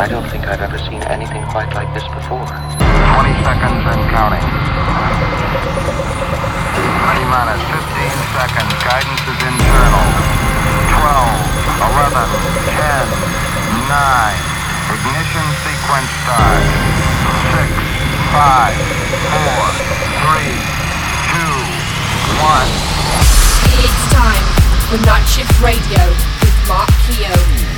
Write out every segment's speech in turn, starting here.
I don't think I've ever seen anything quite like this before. 20 seconds and counting. T minus 15 seconds. Guidance is internal. 12, 11, 10, 9. Ignition sequence start. 6, 5, 4, 3, 2, 1. It's time for Night Shift Radio with Mark Keogh.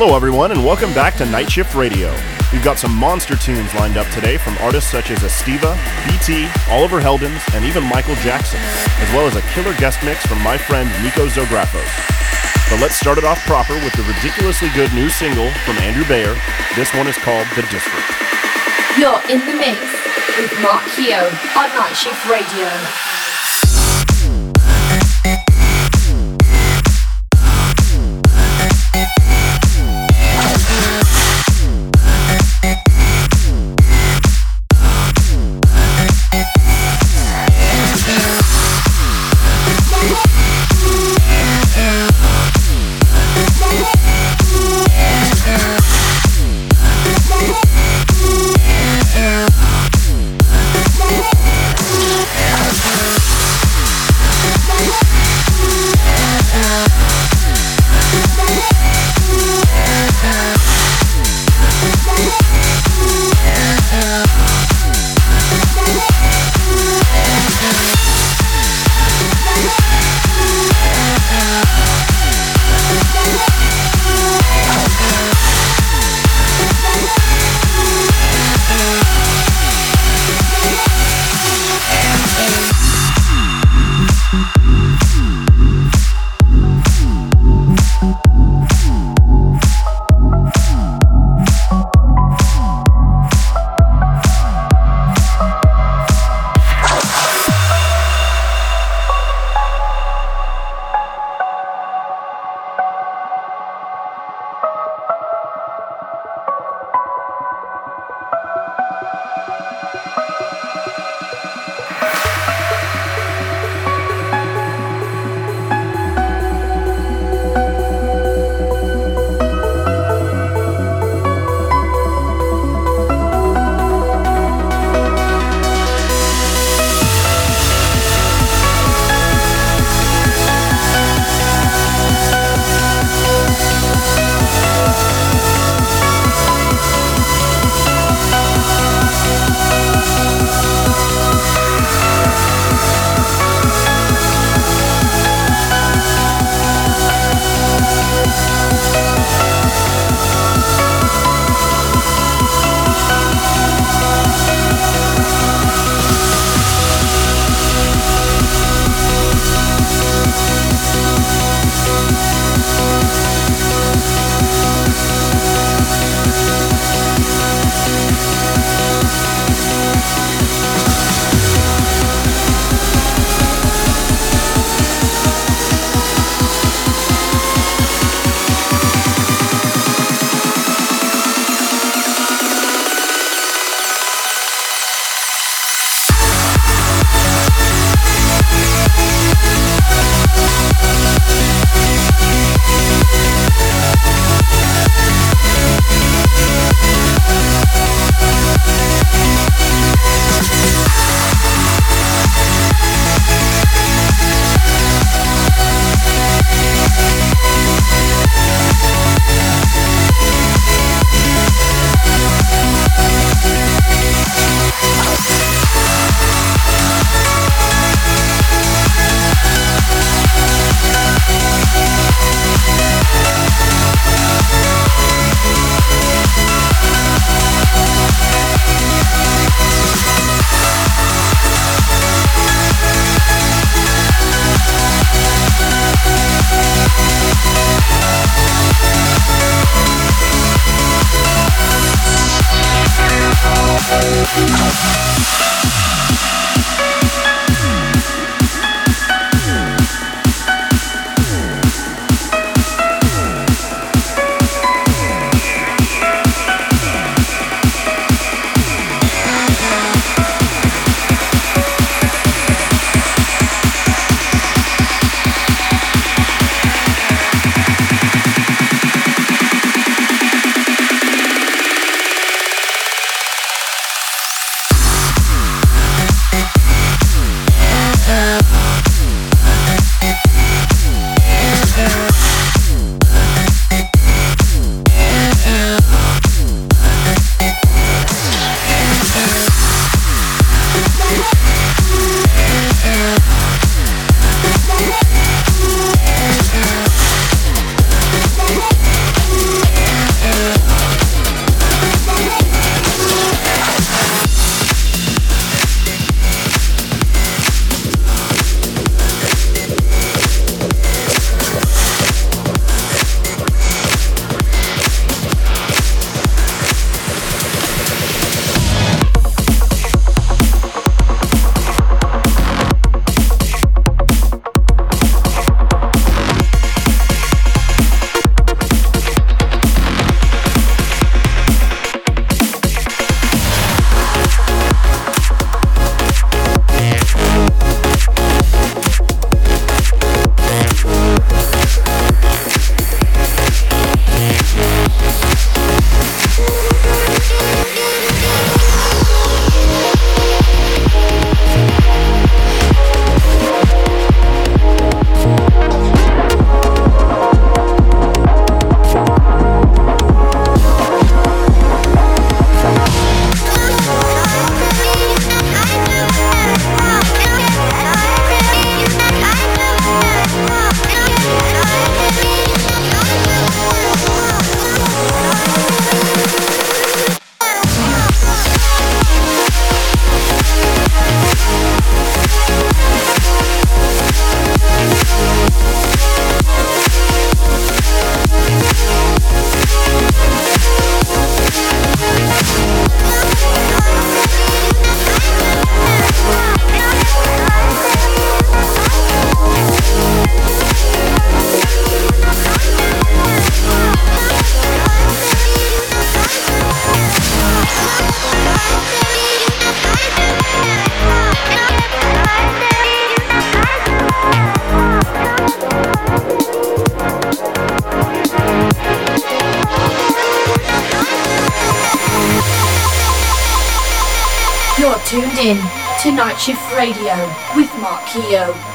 Hello, everyone, and welcome back to Night Shift Radio. We've got some monster tunes lined up today from artists such as Estiva, BT, Oliver Heldens, and even Michael Jackson, as well as a killer guest mix from my friend Nico Zographos. But let's start it off proper with the ridiculously good new single from Andrew Bayer. This one is called The District. You're in the mix with Mark Keogh on Night Shift Radio. Tuned in to Night Shift Radio with Mark Keogh.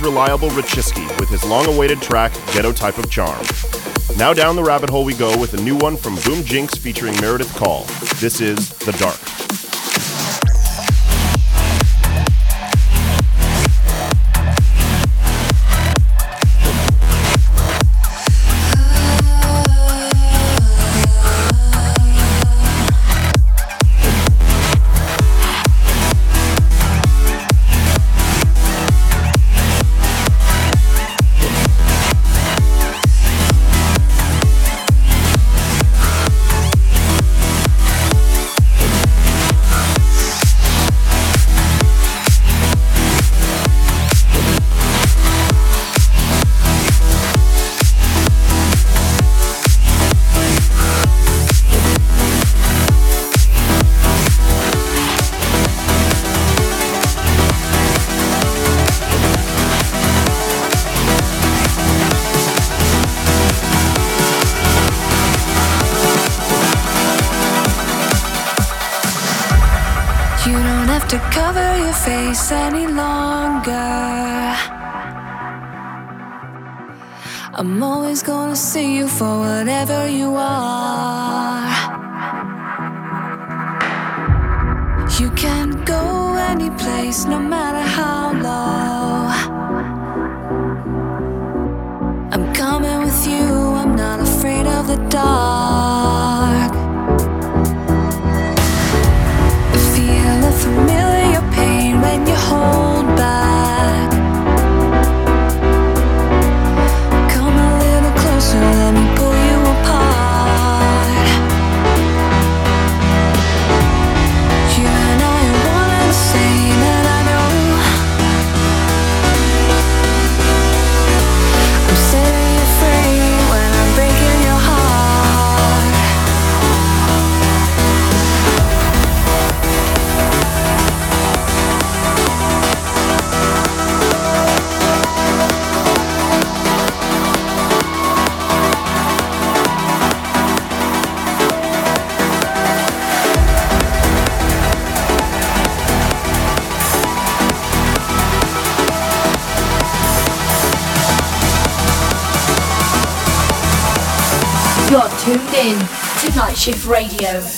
Reliable Rachiski with his long awaited track, Ghetto Type of Charm. Now down the rabbit hole we go with a new one from BoomJinx featuring Meredith Call. This is The Dark. Radio.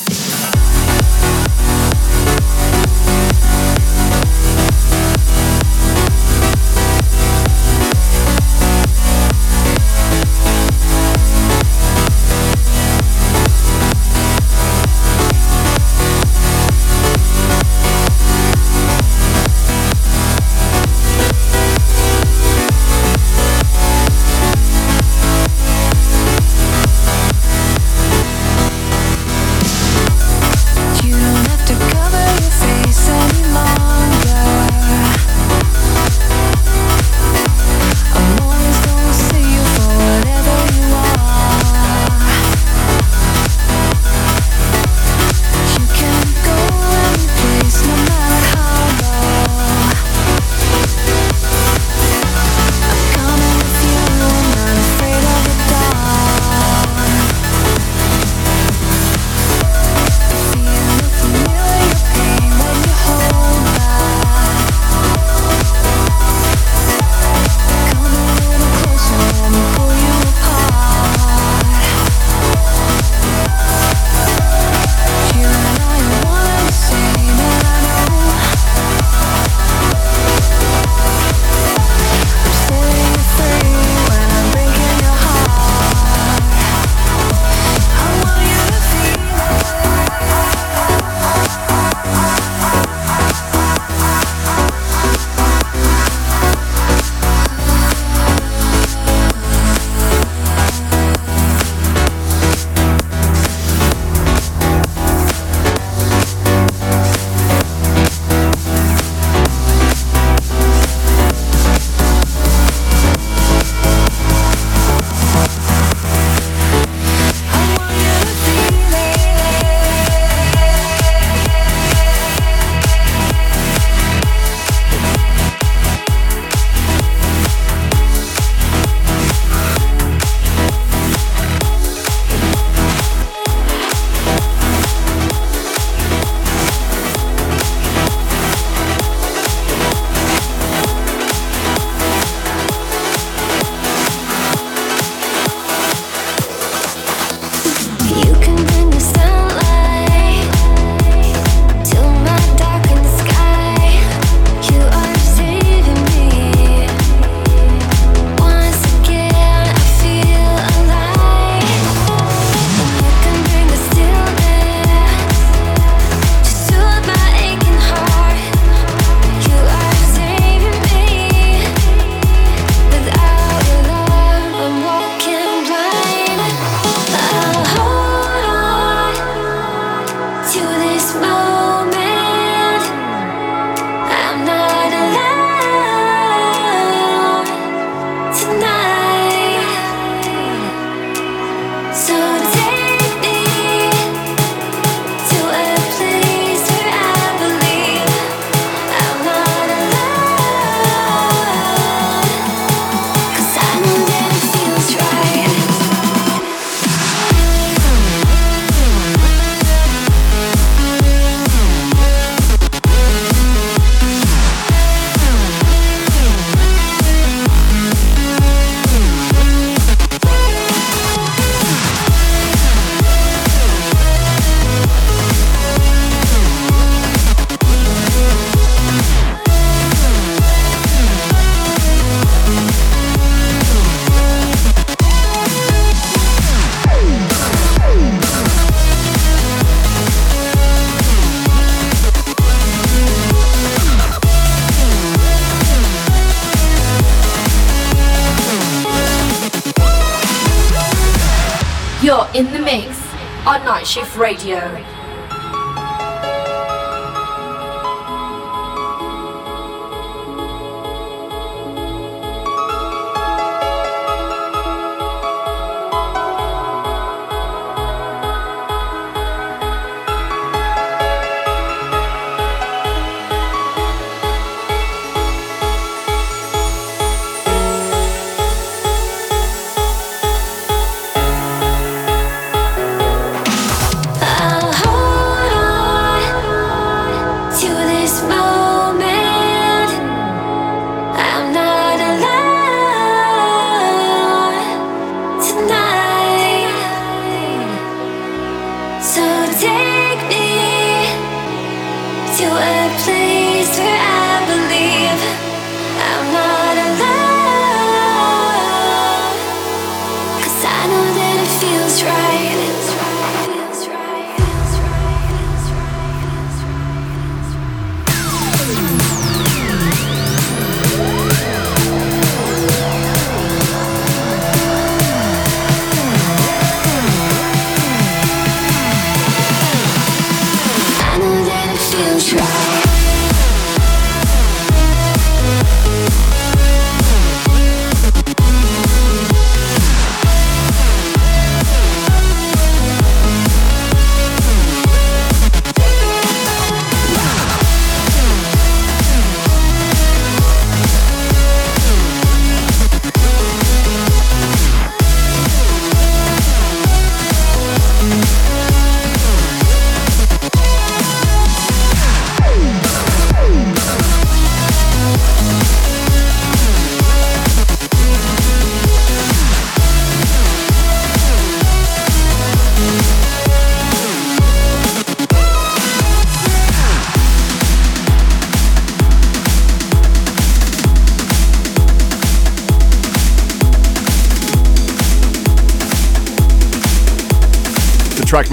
Track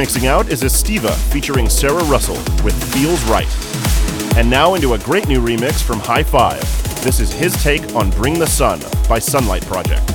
mixing out is Estiva featuring Sarah Russell with Feels Right. And now into a great new remix from High Five. This is his take on Bring the Sun by Sunlight Project.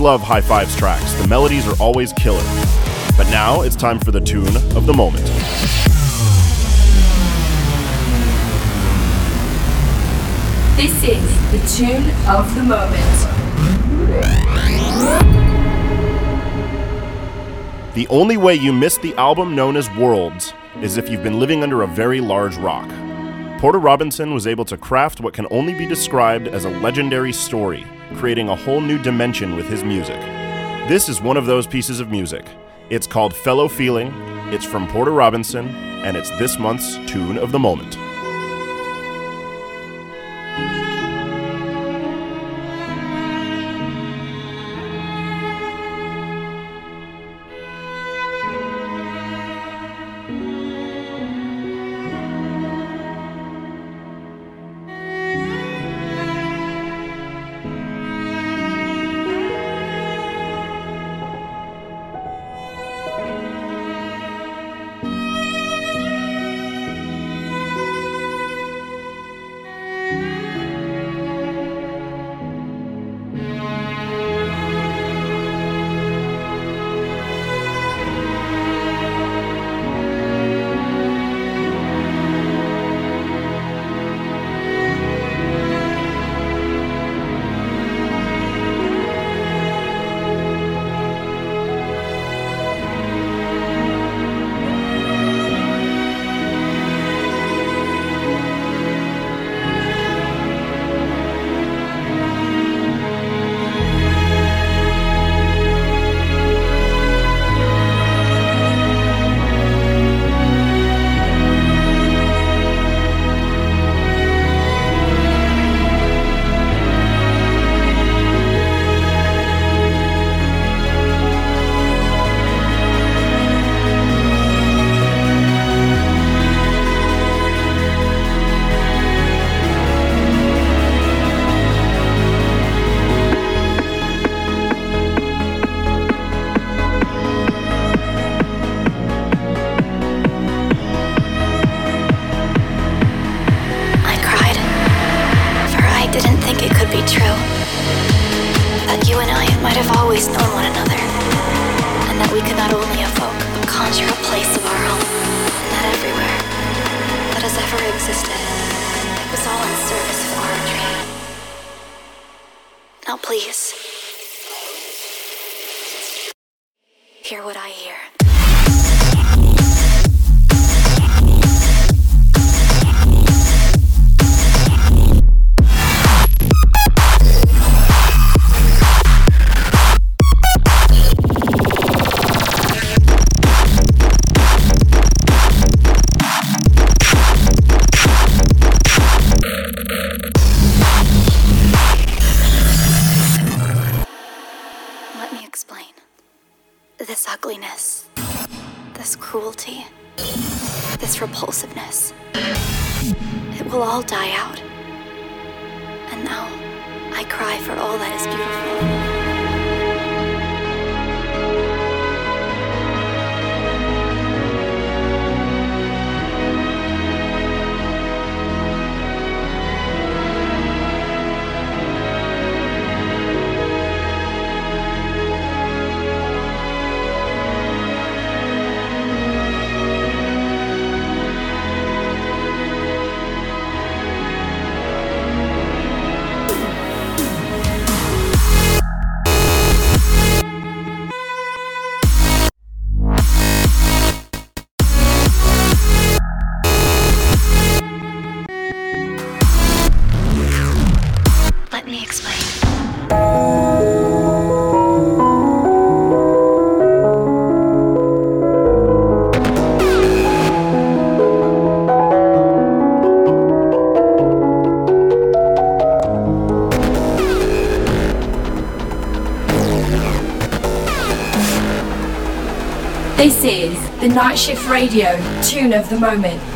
Always love High Fives tracks, the melodies are always killer. But now it's time for the tune of the moment. This is the tune of the moment. The only way you miss the album known as Worlds is if you've been living under a very large rock. Porter Robinson was able to craft what can only be described as a legendary story, creating a whole new dimension with his music. This is one of those pieces of music. It's called Fellow Feeling, it's from Porter Robinson, and it's this month's Tune of the Moment. Night Shift Radio tune of the moment.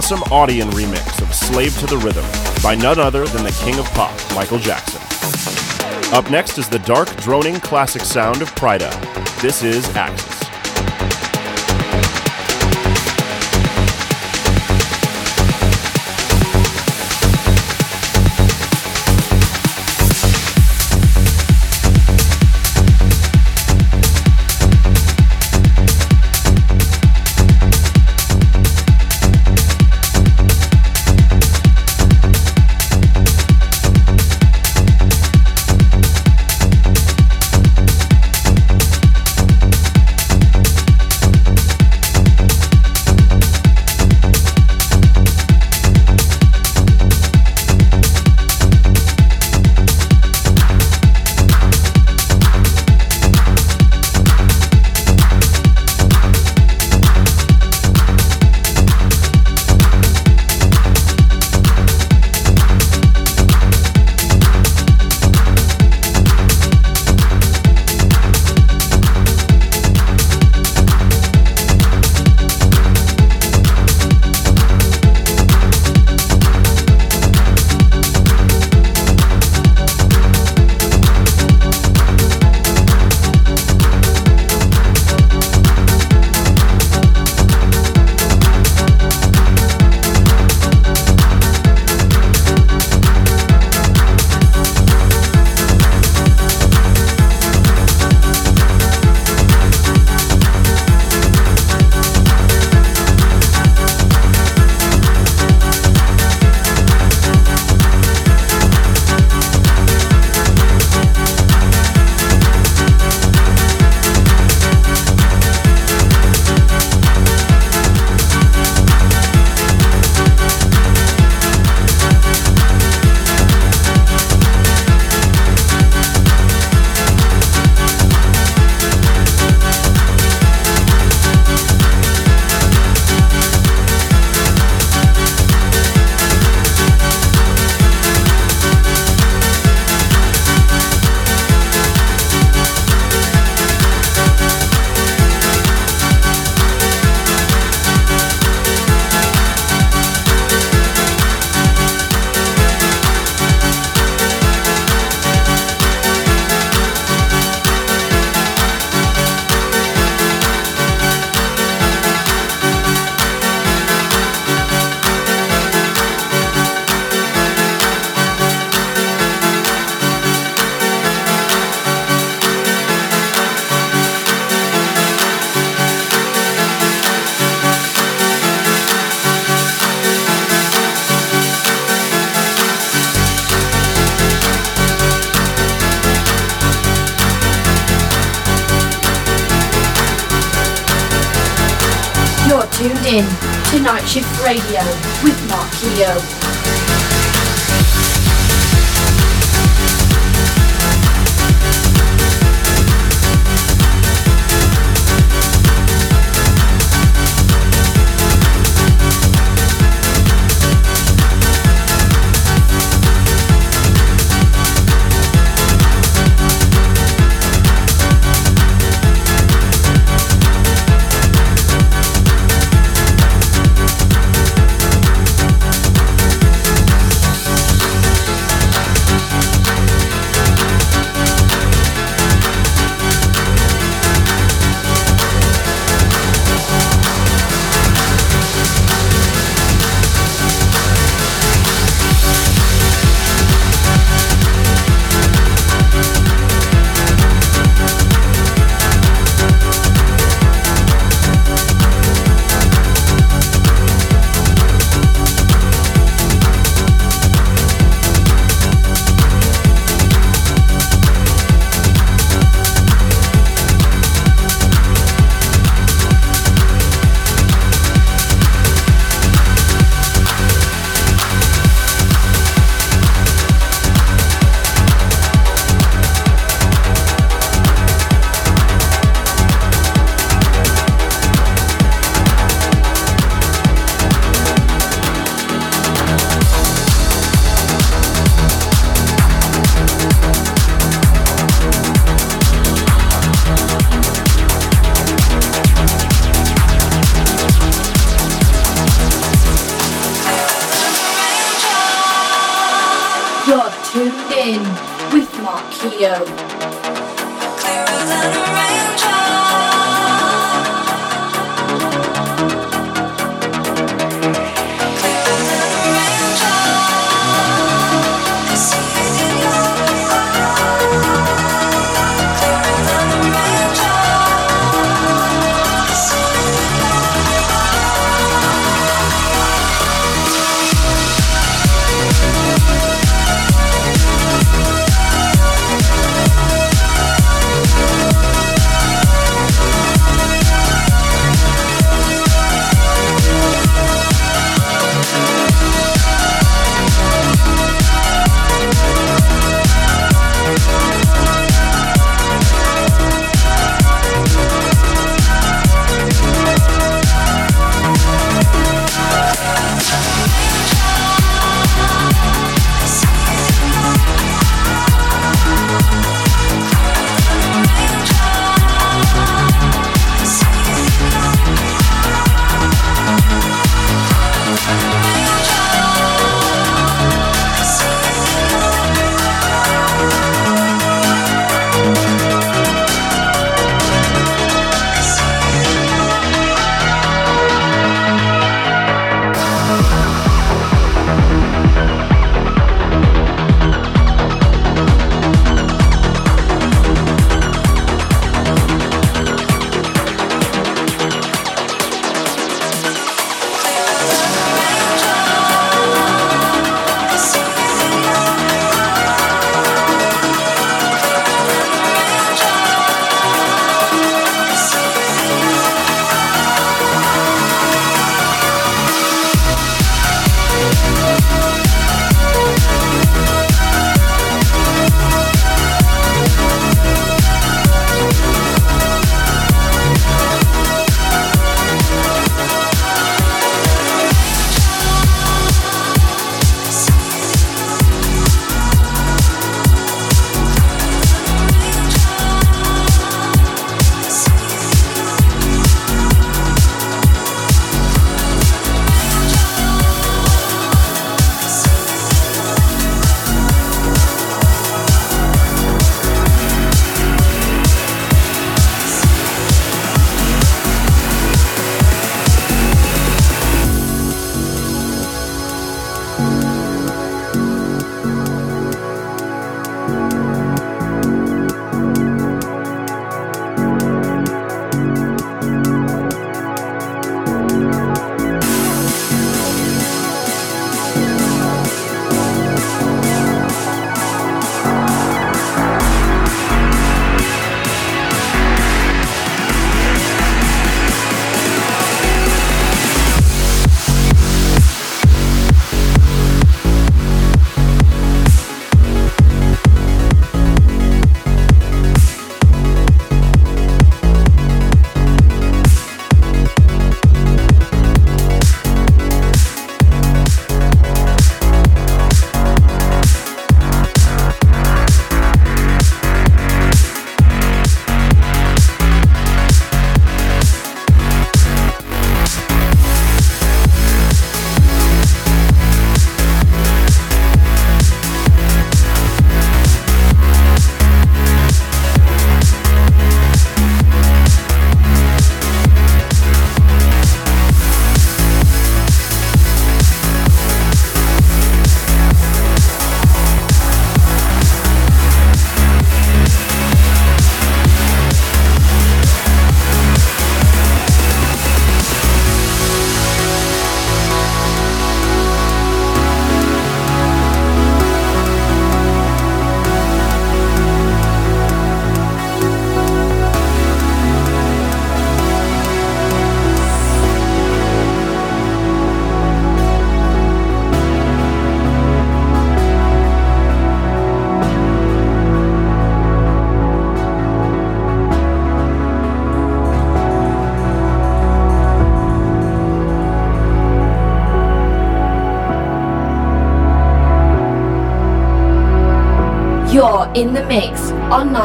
Awesome Audien remix of Slave to the Rhythm by none other than the king of pop, Michael Jackson. Up next is the dark, droning classic sound of Pryda. This is Axis.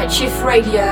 Shift Radio.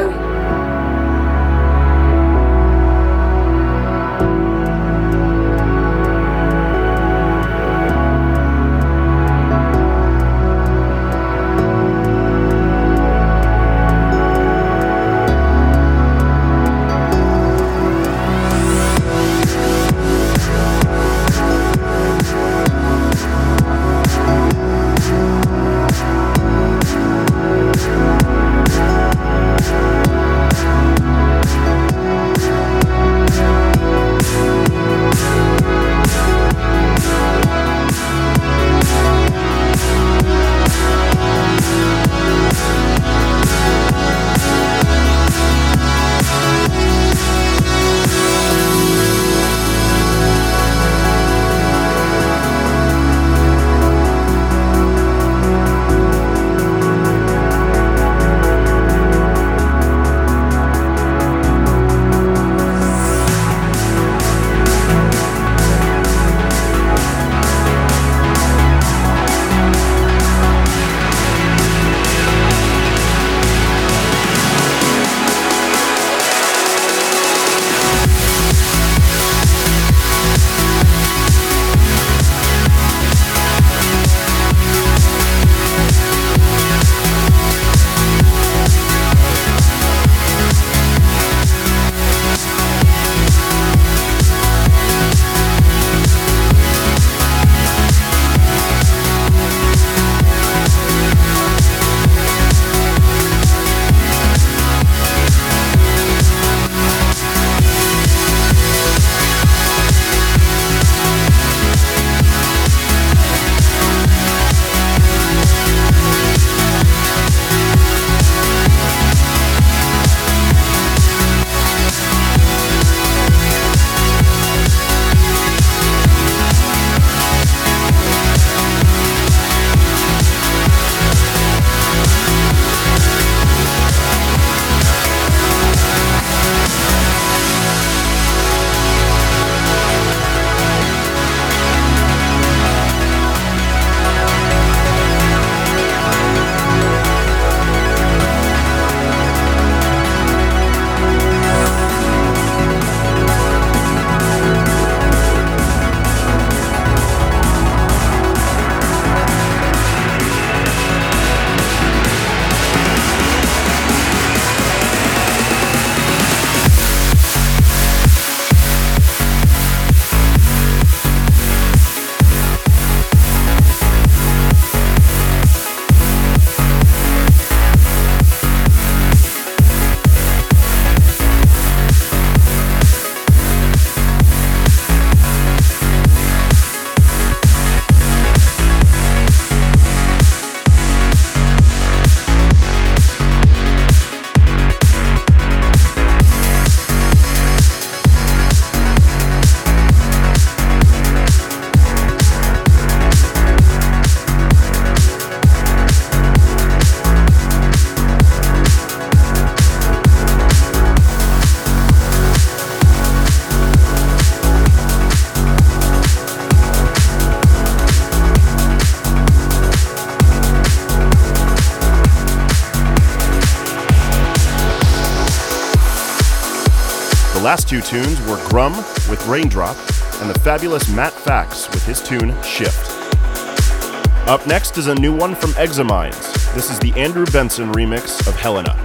Last two tunes were Grum with Raindrop and the fabulous Matt Fax with his tune Shift. Up next is a new one from Examines. This is the Andrew Benson remix of Helena.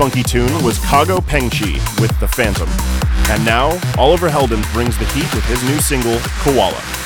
Funky tune was Kago Pengchi with The Phantom. And now, Oliver Heldens brings the heat with his new single, Koala.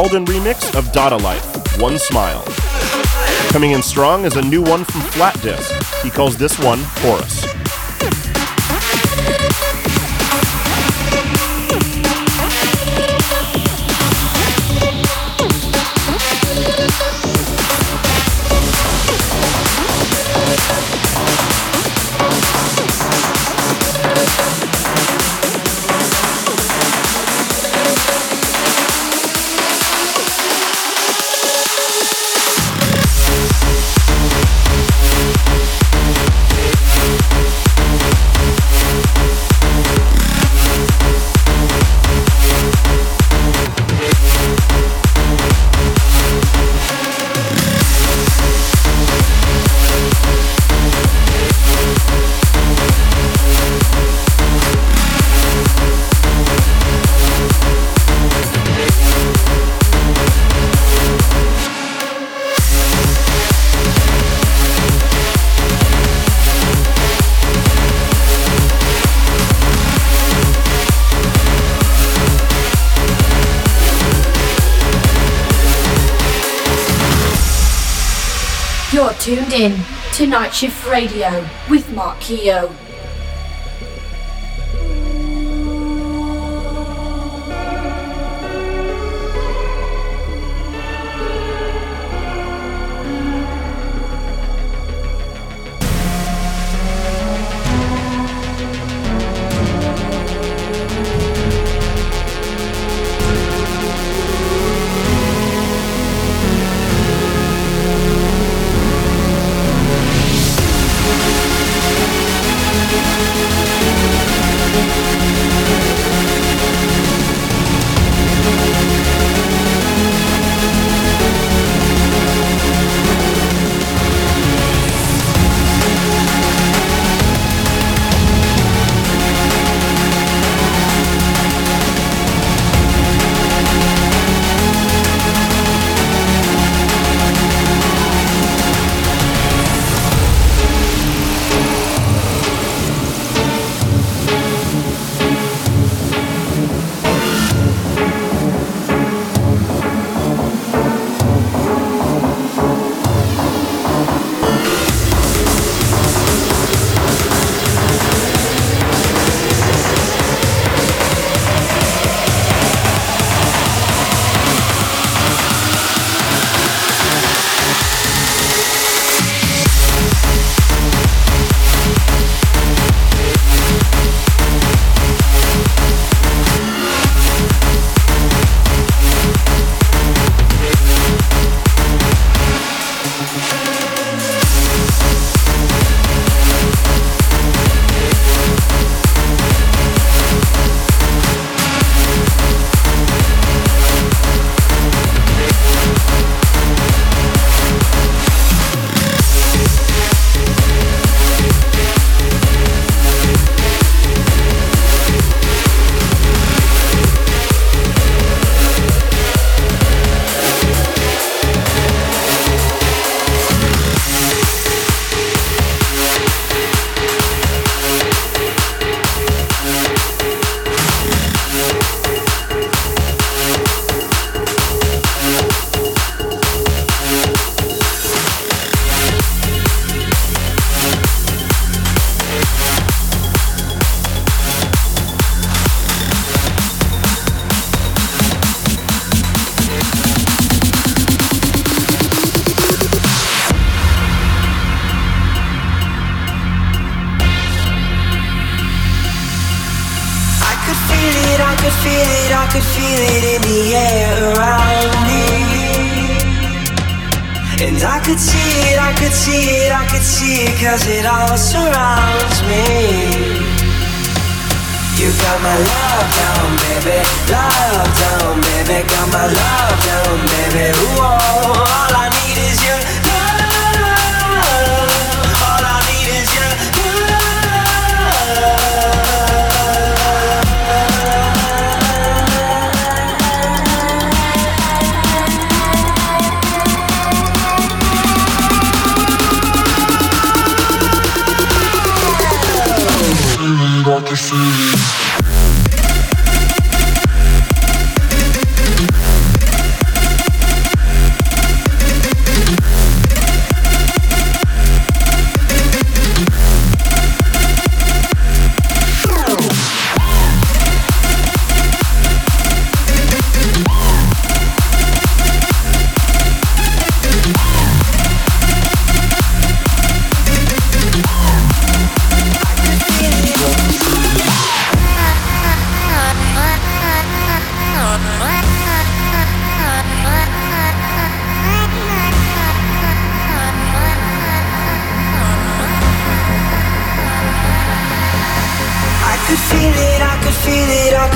Walden remix of Dada Life, One Smile. Coming in strong is a new one from Flat Disc. He calls this one Chorus. Night Shift Radio with Mark Keogh.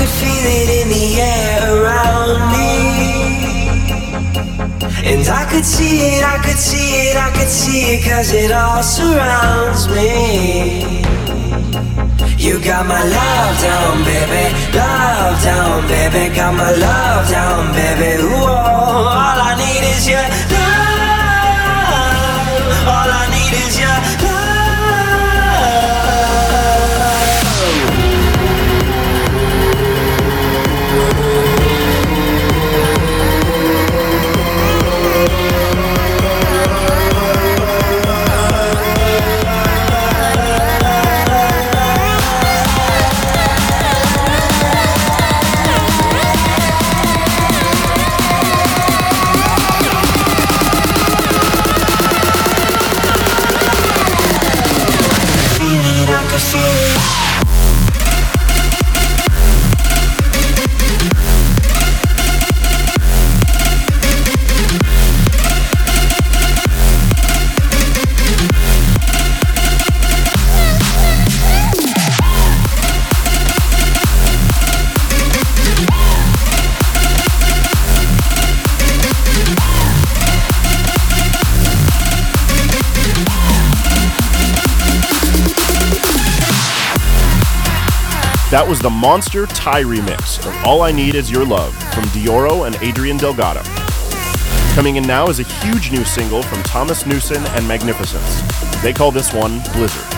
Could feel it in the air around me. And I could see it, I could see it, I could see it, cause it all surrounds me. You got my love down, baby, love down, baby, got my love down, baby. Ooh, all I need is your love. All I That was the Monster Tie remix of All I Need Is Your Love from Dioro and Adrian Delgado. Coming in now is a huge new single from Thomas Newson and Magnificence. They call this one Blizzard.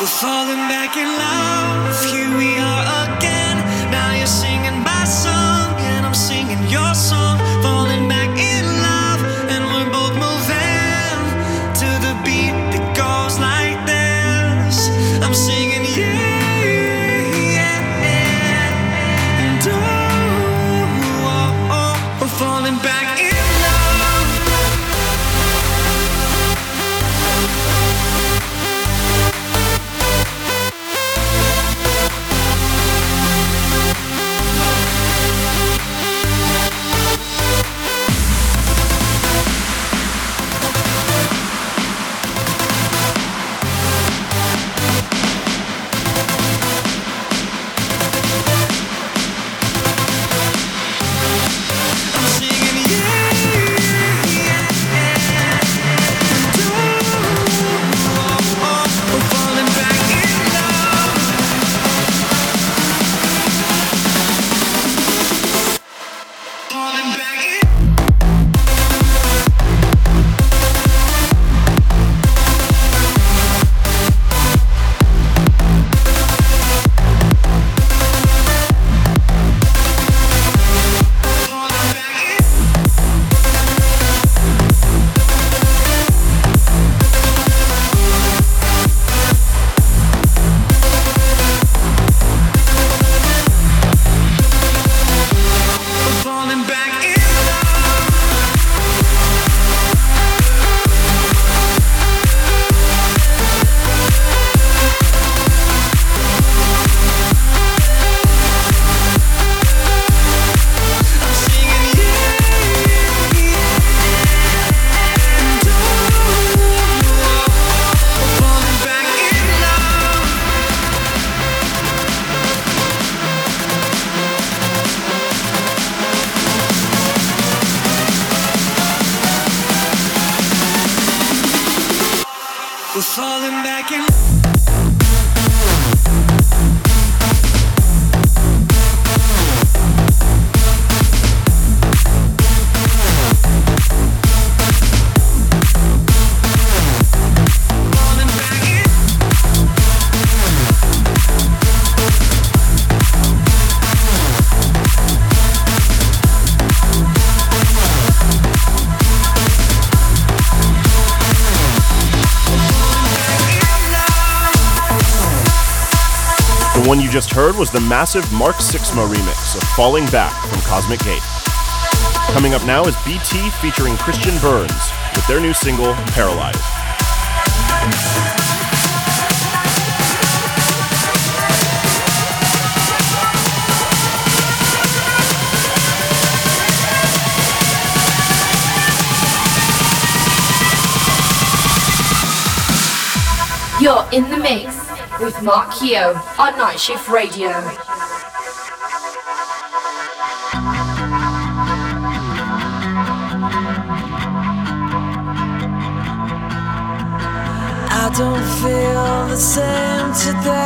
We're falling back in love. Here we are again. Now you're singing my song, and I'm singing your song. just heard was the massive Mark Sixma remix of Falling Back from Cosmic Gate. Coming up now is BT featuring Christian Burns with their new single, Paralyzed. You're in the mix with Mark Keogh on Night Shift Radio. I don't feel the same today.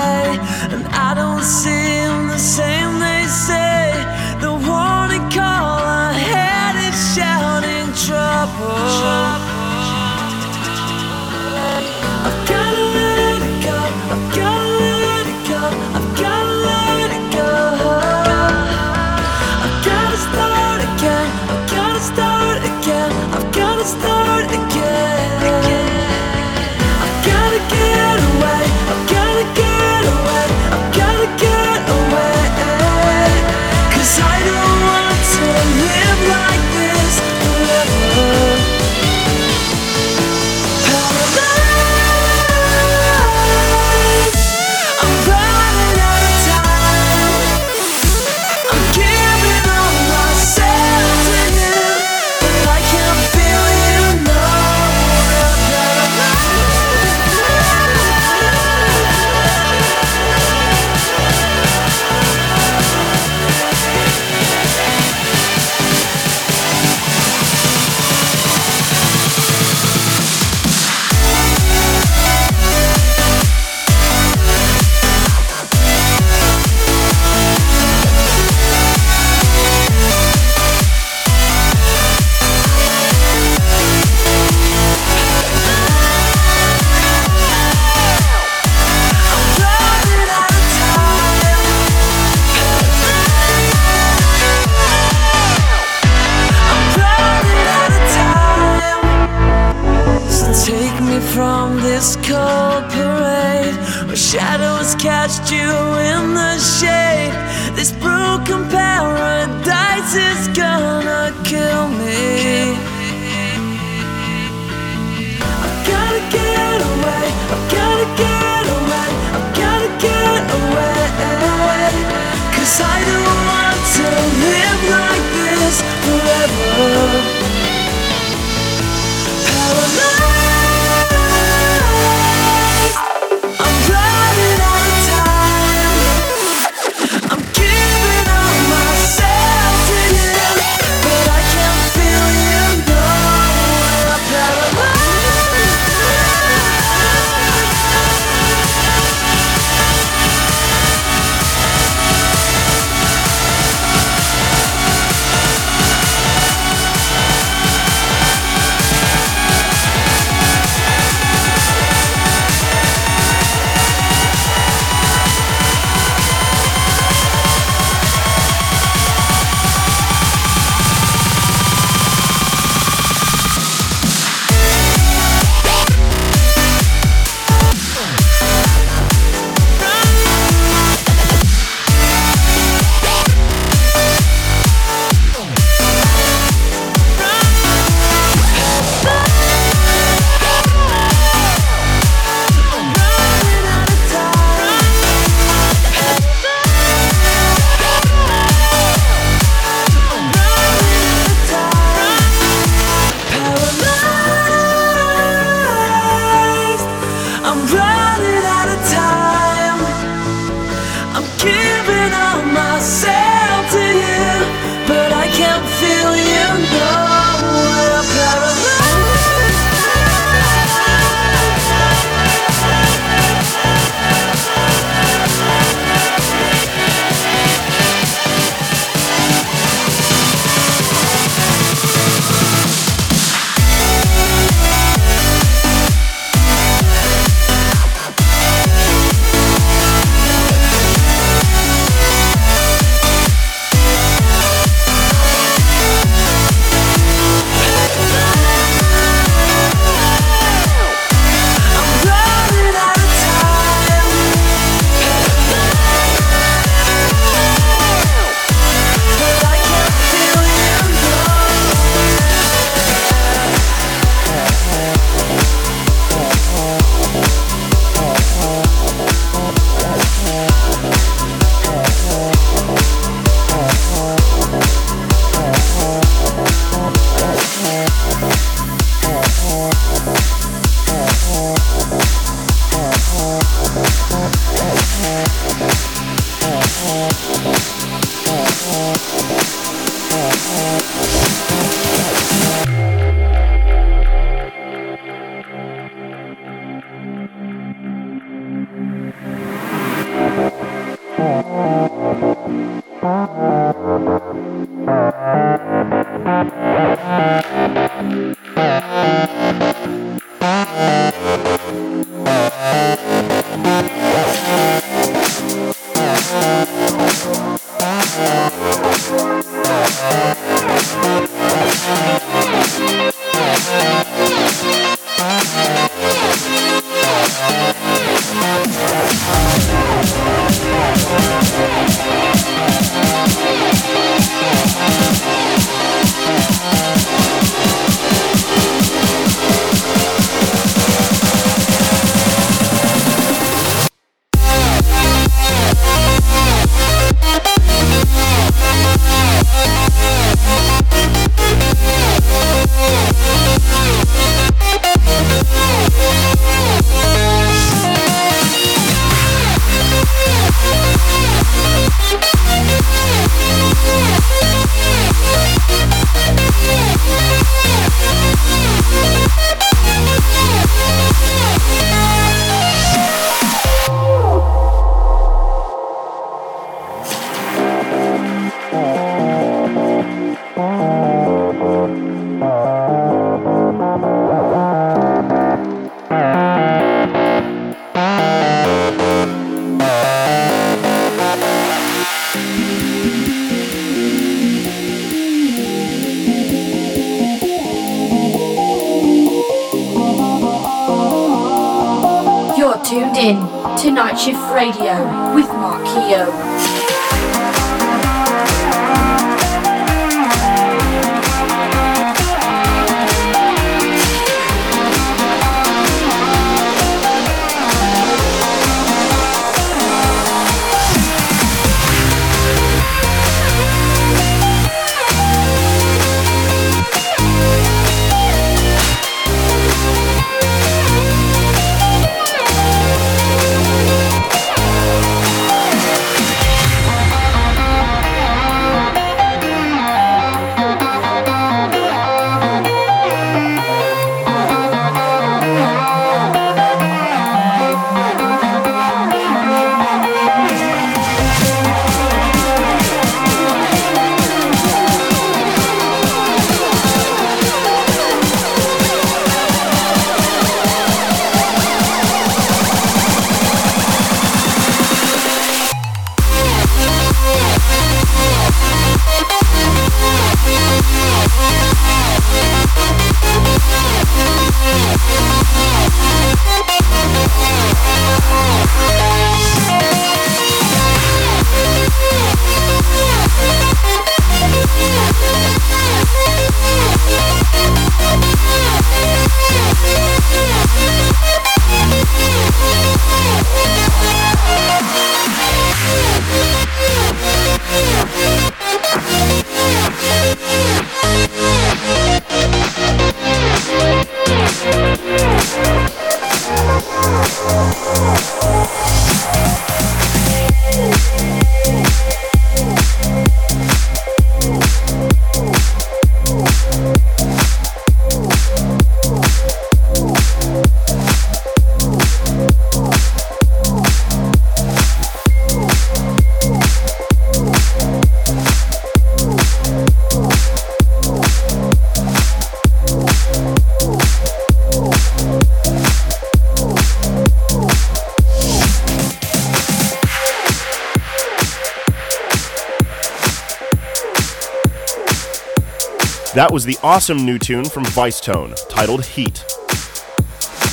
That was the awesome new tune from Vicetone titled Heat.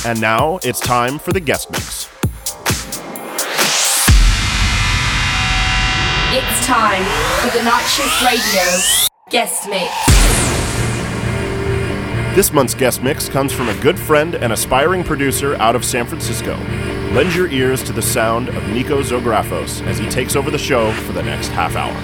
And now it's time for the guest mix. It's time for the Night Shift Radio guest mix. This month's guest mix comes from a good friend and aspiring producer out of San Francisco. Lend your ears to the sound of Nico Zografos as he takes over the show for the next half hour.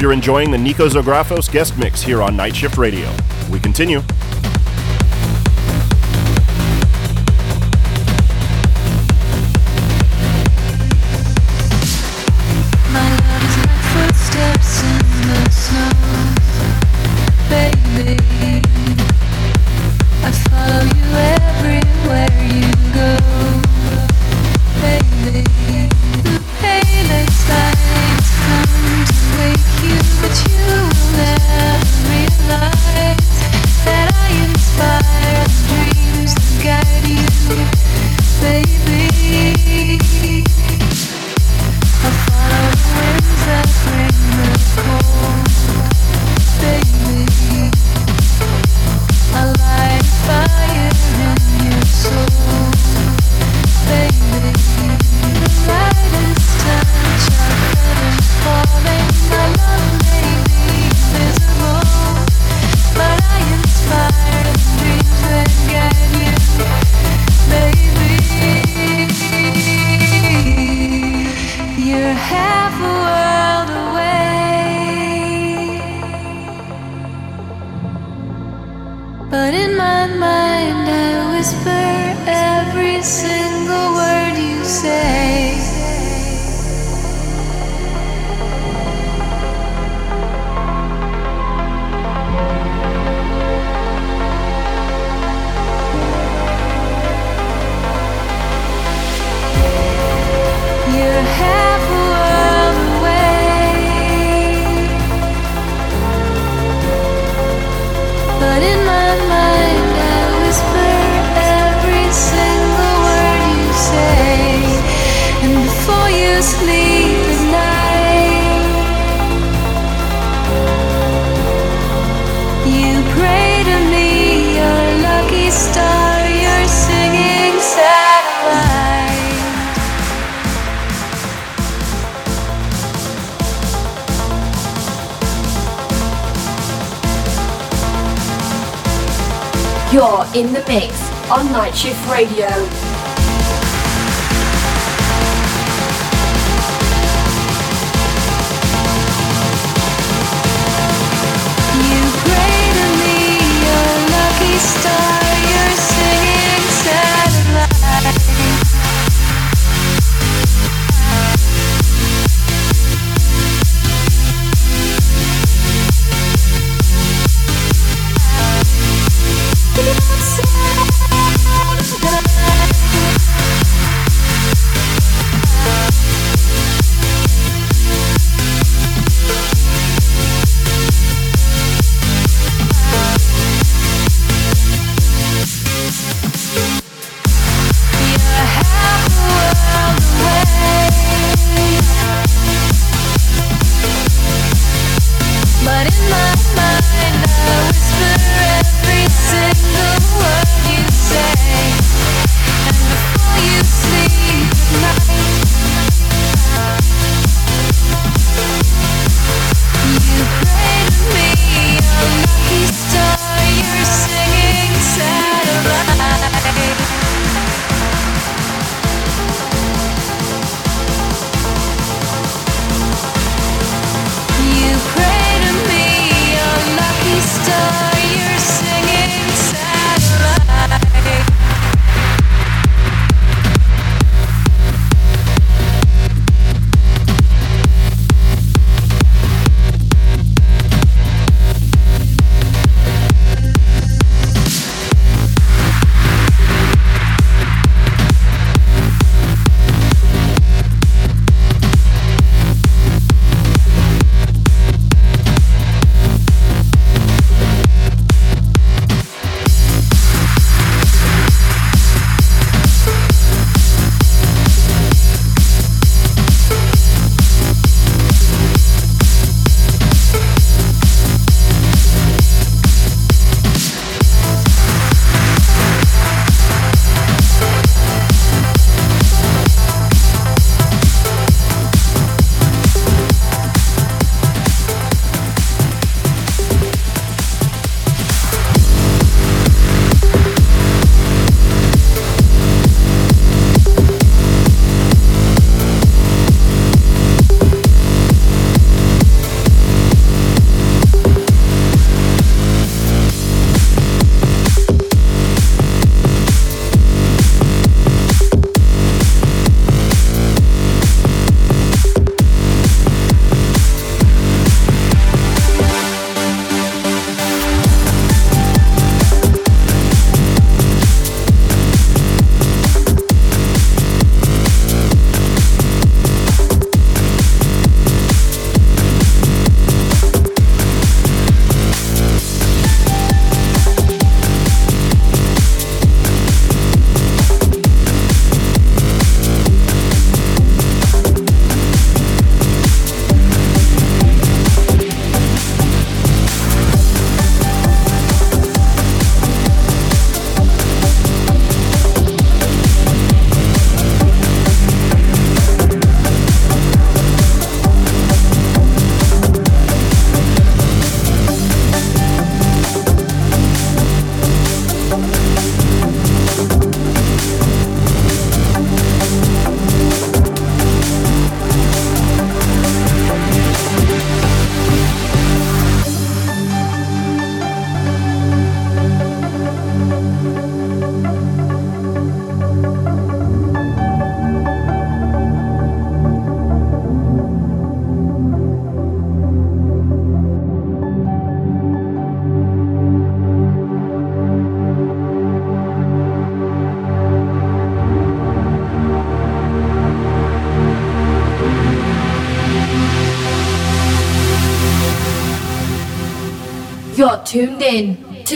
Hope you're enjoying the Nico Zografos guest mix here on Night Shift Radio. We continue.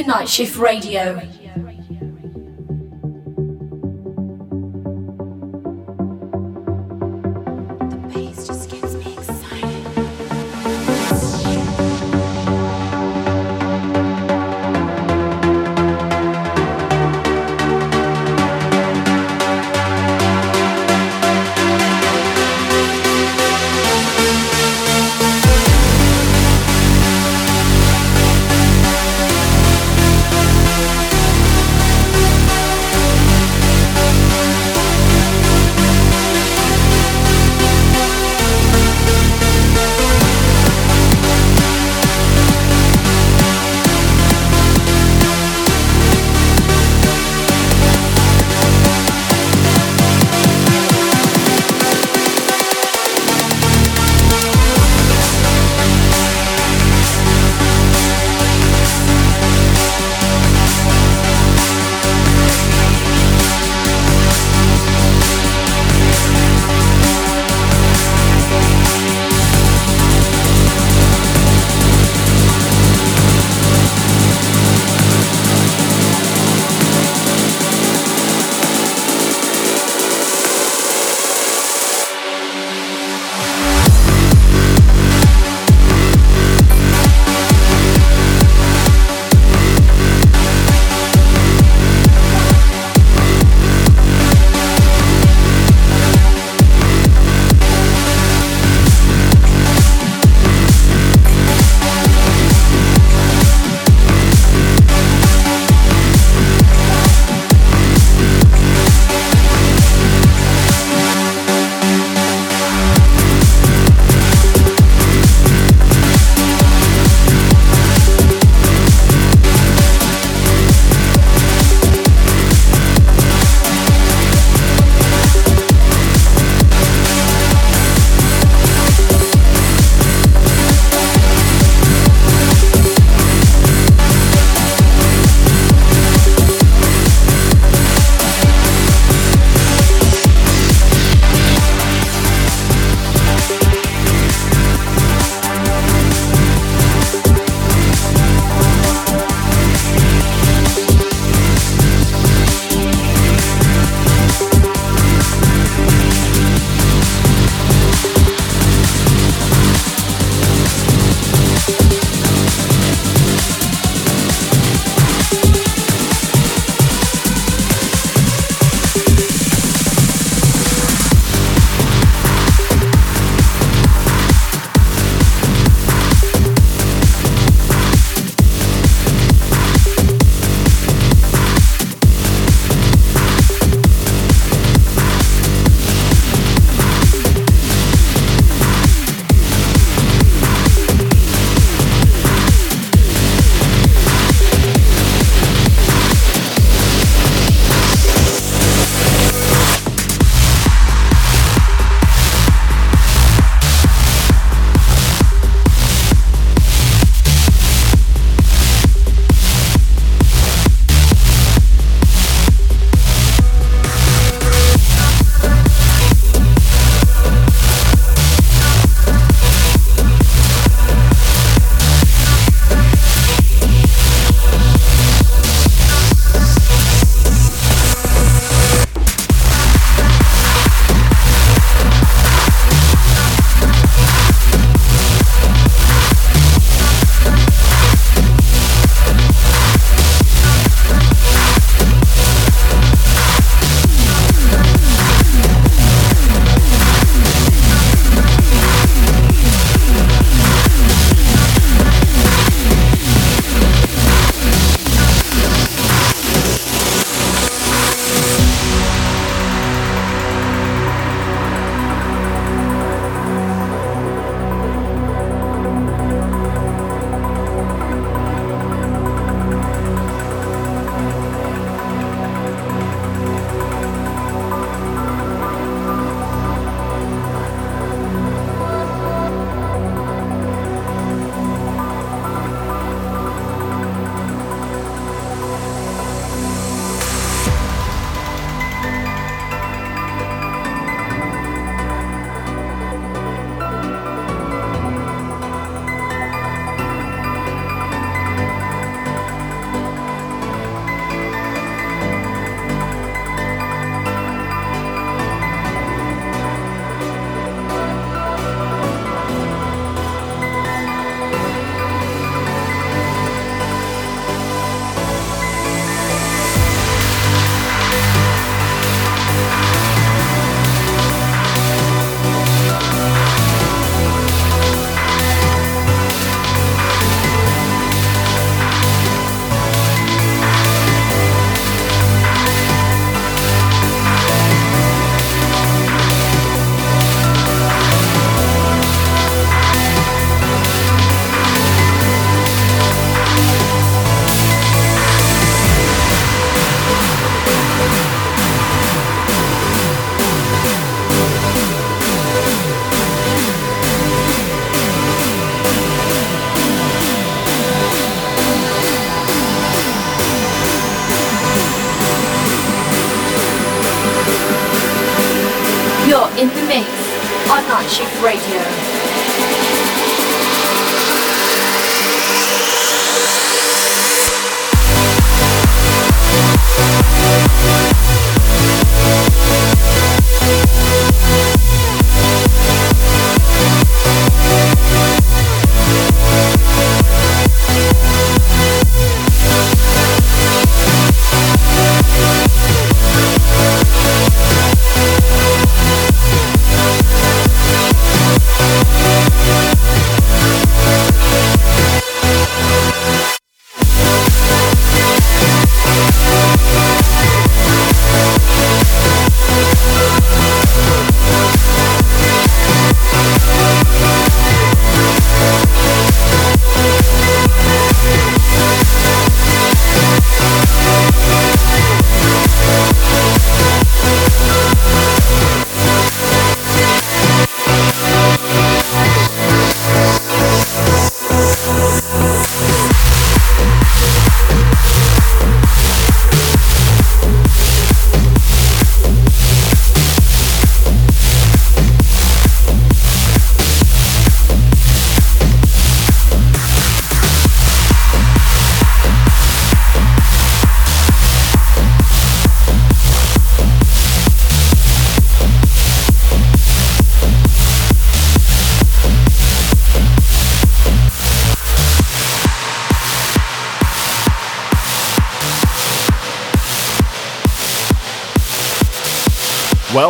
Night Shift Radio.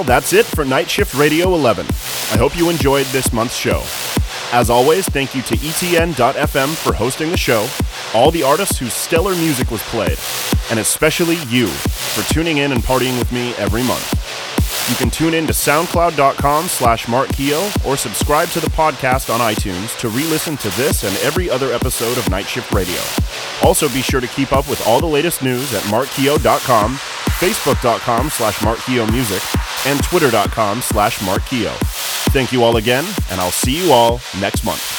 That's it for Night Shift Radio 11. I hope you enjoyed this month's show. As always, thank you to ETN.FM for hosting the show, all the artists whose stellar music was played, and especially you for tuning in and partying with me every month. You can tune in to soundcloud.com slash markkeo or subscribe to the podcast on iTunes to re-listen to this and every other episode of Night Shift Radio. Also be sure to keep up with all the latest news at markkeo.com, facebook.com slash markkeomusic, and twitter.com slash markkeo. Thank you all again, and I'll see you all next month.